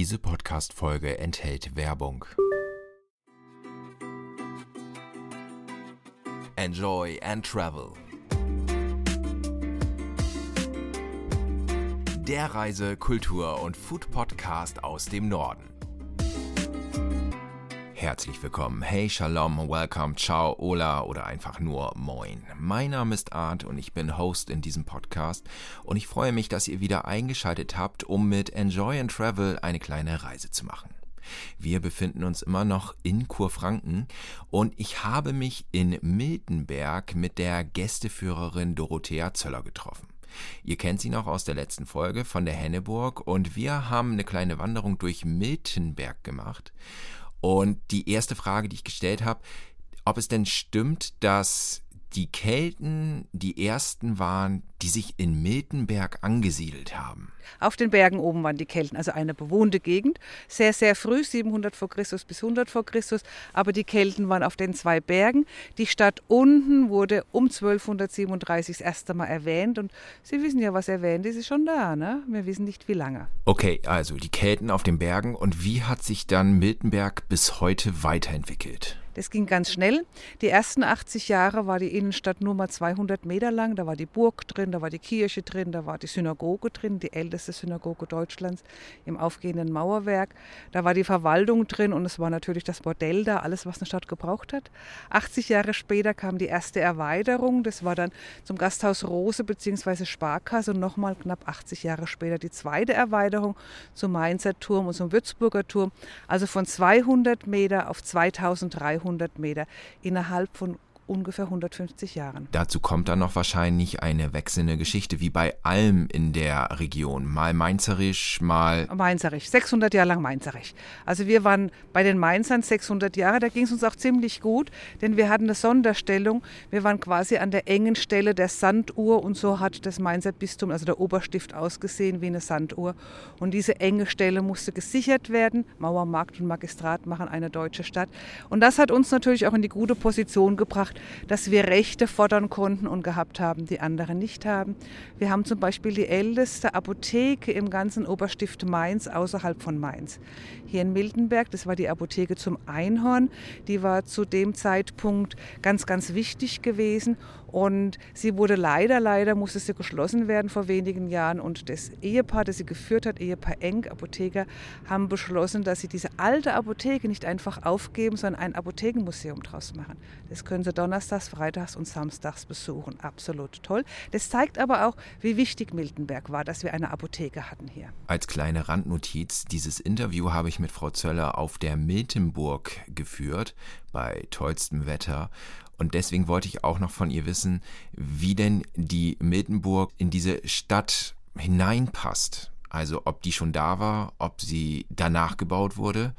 Diese Podcast-Folge enthält Werbung. Enjoy and Travel. Der Reise-, Kultur- und Food-Podcast aus dem Norden. Herzlich willkommen, hey, Shalom, welcome, ciao, hola oder einfach nur moin. Mein Name ist Art und ich bin Host in diesem Podcast und ich freue mich, dass ihr wieder eingeschaltet habt, um mit Enjoy and Travel eine kleine Reise zu machen. Wir befinden uns immer noch in Kurfranken und ich habe mich in Miltenberg mit der Gästeführerin Dorothea Zöller getroffen. Ihr kennt sie noch aus der letzten Folge von der Henneburg und wir haben eine kleine Wanderung durch Miltenberg gemacht. Und die erste Frage, die ich gestellt habe, ob es denn stimmt, dass die Kelten die ersten waren, die sich in Miltenberg angesiedelt haben. Auf den Bergen oben waren die Kelten, also eine bewohnte Gegend. Sehr, sehr früh, 700 vor Christus bis 100 vor Christus. Aber die Kelten waren auf den zwei Bergen. Die Stadt unten wurde um 1237 das erste Mal erwähnt. Und Sie wissen ja, was erwähnt ist, ist schon da. Ne? Wir wissen nicht, wie lange. Okay, also die Kelten auf den Bergen. Und wie hat sich dann Miltenberg bis heute weiterentwickelt? Das ging ganz schnell. Die ersten 80 Jahre war die Innenstadt nur mal 200 Meter lang. Da war die Burg drin, da war die Kirche drin, da war die Synagoge drin, die älteste Synagoge Deutschlands im aufgehenden Mauerwerk. Da war die Verwaltung drin und es war natürlich das Bordell da, alles, was eine Stadt gebraucht hat. 80 Jahre später kam die erste Erweiterung. Das war dann zum Gasthaus Rose bzw. Sparkasse und nochmal knapp 80 Jahre später die zweite Erweiterung zum Mainzer Turm und zum Würzburger Turm. Also von 200 Meter auf 2300 300 Meter innerhalb von ungefähr 150 Jahren. Dazu kommt dann noch wahrscheinlich eine wechselnde Geschichte, wie bei allem in der Region. Mal Mainzerisch, mal... Mainzerisch, 600 Jahre lang Mainzerisch. Also wir waren bei den Mainzern 600 Jahre, da ging es uns auch ziemlich gut, denn wir hatten eine Sonderstellung. Wir waren quasi an der engen Stelle der Sanduhr und so hat das Mainzer Bistum, also der Oberstift, ausgesehen wie eine Sanduhr. Und diese enge Stelle musste gesichert werden. Mauermarkt und Magistrat machen eine deutsche Stadt. Und das hat uns natürlich auch in die gute Position gebracht, dass wir Rechte fordern konnten und gehabt haben, die andere nicht haben. Wir haben zum Beispiel die älteste Apotheke im ganzen Oberstift Mainz außerhalb von Mainz. Hier in Miltenberg, das war die Apotheke zum Einhorn, die war zu dem Zeitpunkt ganz, ganz wichtig gewesen und sie wurde leider, leider musste sie geschlossen werden vor wenigen Jahren. Und das Ehepaar, das sie geführt hat, Ehepaar Eng, Apotheker, haben beschlossen, dass sie diese alte Apotheke nicht einfach aufgeben, sondern ein Apothekenmuseum draus machen. Das können sie donnerstags, freitags und samstags besuchen. Absolut toll. Das zeigt aber auch, wie wichtig Miltenberg war, dass wir eine Apotheke hatten hier. Als kleine Randnotiz, dieses Interview habe ich mit Frau Zöller auf der Miltenburg geführt, bei tollstem Wetter. Und deswegen wollte ich auch noch von ihr wissen, wie denn die Miltenburg in diese Stadt hineinpasst. Also ob die schon da war, ob sie danach gebaut wurde.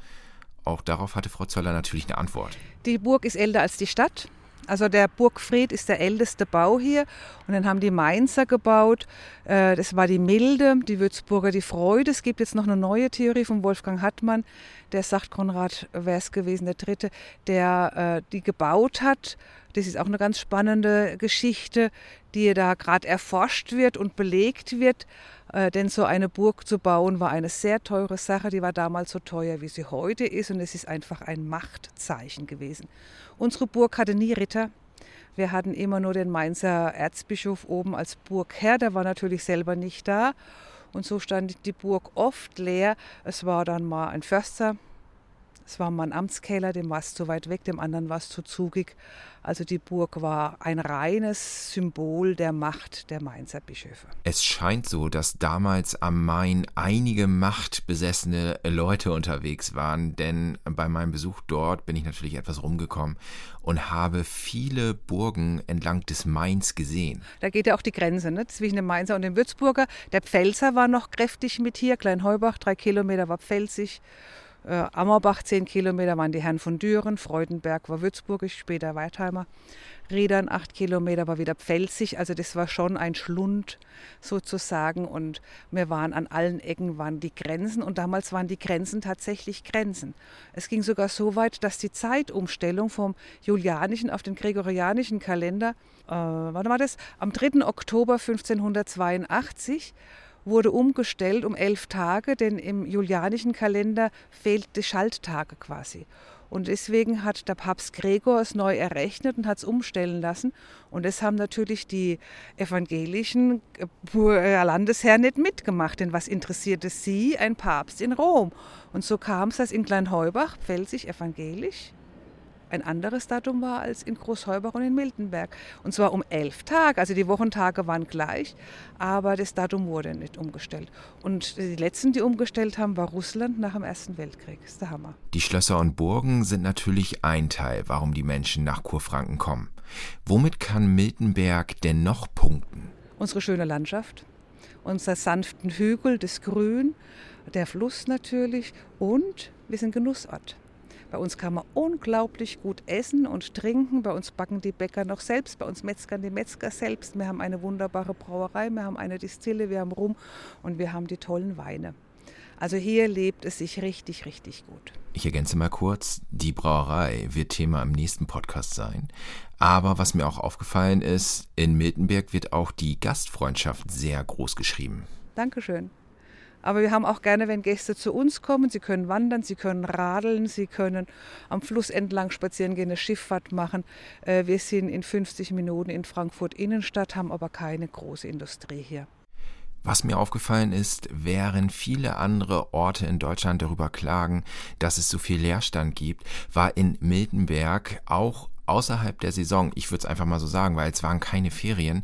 Auch darauf hatte Frau Zöller natürlich eine Antwort. Die Burg ist älter als die Stadt. Also der Burgfried ist der älteste Bau hier und dann haben die Mainzer gebaut. Äh, das war die Milde, die Würzburger die Freude. Es gibt jetzt noch eine neue Theorie von Wolfgang Hartmann, der sagt, Konrad wäre es gewesen, der Dritte, der äh, die gebaut hat. Das ist auch eine ganz spannende Geschichte, die da gerade erforscht wird und belegt wird. Äh, denn so eine Burg zu bauen war eine sehr teure Sache. Die war damals so teuer, wie sie heute ist. Und es ist einfach ein Machtzeichen gewesen. Unsere Burg hatte nie Ritter. Wir hatten immer nur den Mainzer Erzbischof oben als Burgherr. Der war natürlich selber nicht da. Und so stand die Burg oft leer. Es war dann mal ein Förster, es war mal ein Amtskeller, dem war es zu weit weg, dem anderen war es zu zugig. Also die Burg war ein reines Symbol der Macht der Mainzer Bischöfe. Es scheint so, dass damals am Main einige machtbesessene Leute unterwegs waren, denn bei meinem Besuch dort bin ich natürlich etwas rumgekommen und habe viele Burgen entlang des Mains gesehen. Da geht ja auch die Grenze ne? zwischen dem Mainzer und dem Würzburger. Der Pfälzer war noch kräftig mit hier, Kleinheubach, drei Kilometer war pfälzig. Äh, Ammerbach, 10 Kilometer waren die Herren von Düren, Freudenberg war würzburgisch, später Wertheimer. Riedern, 8 Kilometer war wieder pfälzig, also das war schon ein Schlund sozusagen und wir waren an allen Ecken waren die Grenzen und damals waren die Grenzen tatsächlich Grenzen. Es ging sogar so weit, dass die Zeitumstellung vom julianischen auf den gregorianischen Kalender, äh, wann war das? Am 3. Oktober 1582 wurde umgestellt um elf Tage, denn im julianischen Kalender fehlt die Schalttage quasi. Und deswegen hat der Papst Gregor es neu errechnet und hat es umstellen lassen. Und das haben natürlich die evangelischen äh, Landesherren nicht mitgemacht. Denn was interessierte sie, ein Papst in Rom? Und so kam es, dass in Kleinheubach, pfälzisch evangelisch, ein anderes Datum war als in Großheubach und in Miltenberg. Und zwar um elf Tage. Also die Wochentage waren gleich, aber das Datum wurde nicht umgestellt. Und die letzten, die umgestellt haben, war Russland nach dem Ersten Weltkrieg. Das ist der Hammer. Die Schlösser und Burgen sind natürlich ein Teil, warum die Menschen nach Kurfranken kommen. Womit kann Miltenberg denn noch punkten? Unsere schöne Landschaft, unsere sanften Hügel, das Grün, der Fluss natürlich und wir sind Genussort. Bei uns kann man unglaublich gut essen und trinken. Bei uns backen die Bäcker noch selbst, bei uns metzgern die Metzger selbst. Wir haben eine wunderbare Brauerei, wir haben eine Distille, wir haben Rum und wir haben die tollen Weine. Also hier lebt es sich richtig, richtig gut. Ich ergänze mal kurz, die Brauerei wird Thema im nächsten Podcast sein. Aber was mir auch aufgefallen ist, in Miltenberg wird auch die Gastfreundschaft sehr groß geschrieben. Dankeschön. Aber wir haben auch gerne, wenn Gäste zu uns kommen, sie können wandern, sie können radeln, sie können am Fluss entlang spazieren gehen, eine Schifffahrt machen. Äh, wir sind in 50 Minuten in Frankfurt Innenstadt, haben aber keine große Industrie hier. Was mir aufgefallen ist, während viele andere Orte in Deutschland darüber klagen, dass es so viel Leerstand gibt, war in Miltenberg auch außerhalb der Saison, ich würde es einfach mal so sagen, weil es waren keine Ferien,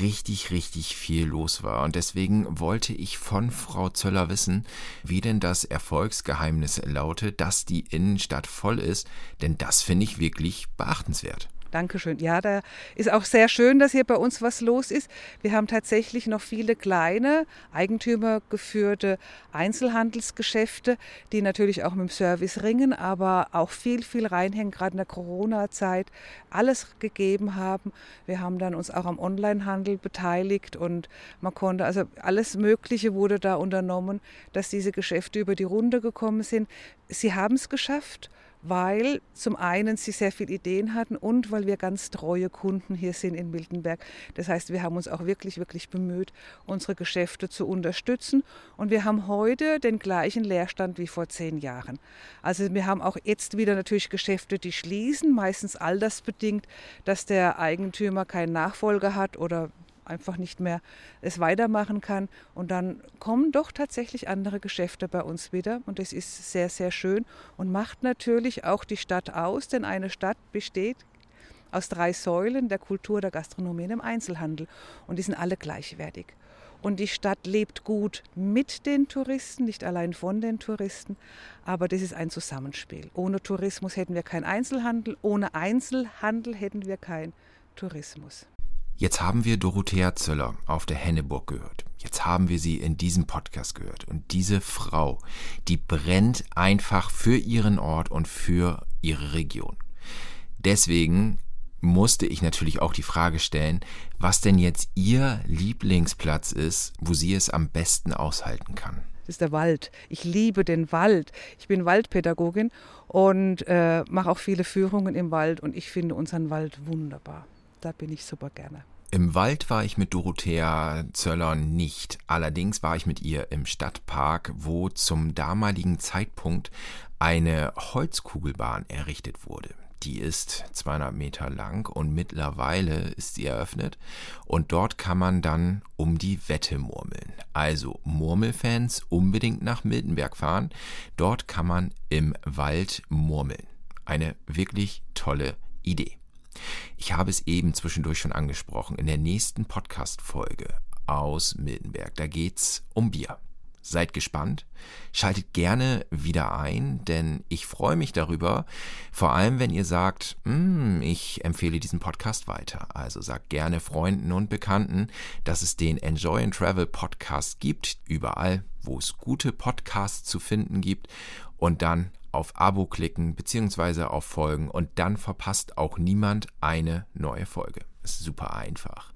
richtig, richtig viel los war. Und deswegen wollte ich von Frau Zöller wissen, wie denn das Erfolgsgeheimnis lautet, dass die Innenstadt voll ist, denn das finde ich wirklich beachtenswert. Dankeschön. Ja, da ist auch sehr schön, dass hier bei uns was los ist. Wir haben tatsächlich noch viele kleine, eigentümergeführte Einzelhandelsgeschäfte, die natürlich auch mit dem Service ringen, aber auch viel, viel reinhängen, gerade in der Corona-Zeit, alles gegeben haben. Wir haben dann uns auch am Onlinehandel beteiligt und man konnte, also alles Mögliche wurde da unternommen, dass diese Geschäfte über die Runde gekommen sind. Sie haben es geschafft weil zum einen sie sehr viele Ideen hatten und weil wir ganz treue Kunden hier sind in Miltenberg. Das heißt, wir haben uns auch wirklich, wirklich bemüht, unsere Geschäfte zu unterstützen und wir haben heute den gleichen Leerstand wie vor zehn Jahren. Also wir haben auch jetzt wieder natürlich Geschäfte, die schließen, meistens altersbedingt, dass der Eigentümer keinen Nachfolger hat oder einfach nicht mehr es weitermachen kann. Und dann kommen doch tatsächlich andere Geschäfte bei uns wieder. Und das ist sehr, sehr schön und macht natürlich auch die Stadt aus, denn eine Stadt besteht aus drei Säulen der Kultur, der Gastronomie und dem Einzelhandel. Und die sind alle gleichwertig. Und die Stadt lebt gut mit den Touristen, nicht allein von den Touristen. Aber das ist ein Zusammenspiel. Ohne Tourismus hätten wir keinen Einzelhandel, ohne Einzelhandel hätten wir keinen Tourismus. Jetzt haben wir Dorothea Zöller auf der Henneburg gehört. Jetzt haben wir sie in diesem Podcast gehört. Und diese Frau, die brennt einfach für ihren Ort und für ihre Region. Deswegen musste ich natürlich auch die Frage stellen, was denn jetzt ihr Lieblingsplatz ist, wo sie es am besten aushalten kann. Das ist der Wald. Ich liebe den Wald. Ich bin Waldpädagogin und äh, mache auch viele Führungen im Wald und ich finde unseren Wald wunderbar da bin ich super gerne. Im Wald war ich mit Dorothea Zöller nicht. Allerdings war ich mit ihr im Stadtpark, wo zum damaligen Zeitpunkt eine Holzkugelbahn errichtet wurde. Die ist 200 Meter lang und mittlerweile ist sie eröffnet und dort kann man dann um die Wette murmeln. Also Murmelfans unbedingt nach Miltenberg fahren. Dort kann man im Wald murmeln. Eine wirklich tolle Idee. Ich habe es eben zwischendurch schon angesprochen. In der nächsten Podcast-Folge aus Miltenberg, da geht's um Bier. Seid gespannt, schaltet gerne wieder ein, denn ich freue mich darüber, vor allem wenn ihr sagt, mm, ich empfehle diesen Podcast weiter. Also sagt gerne Freunden und Bekannten, dass es den Enjoy and Travel Podcast gibt, überall, wo es gute Podcasts zu finden gibt und dann auf Abo klicken bzw. auf Folgen und dann verpasst auch niemand eine neue Folge. Ist super einfach.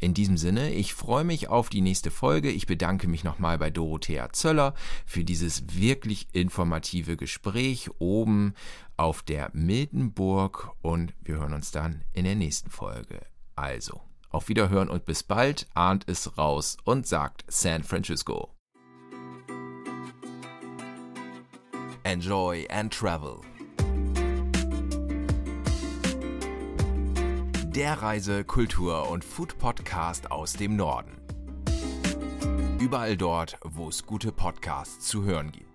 In diesem Sinne, ich freue mich auf die nächste Folge. Ich bedanke mich nochmal bei Dorothea Zöller für dieses wirklich informative Gespräch oben auf der Miltenburg und wir hören uns dann in der nächsten Folge. Also, Auf Wiederhören und bis bald. Arndt ist raus und sagt San Francisco. Enjoy and travel. Der Reise-, Kultur- und Food-Podcast aus dem Norden. Überall dort, wo es gute Podcasts zu hören gibt.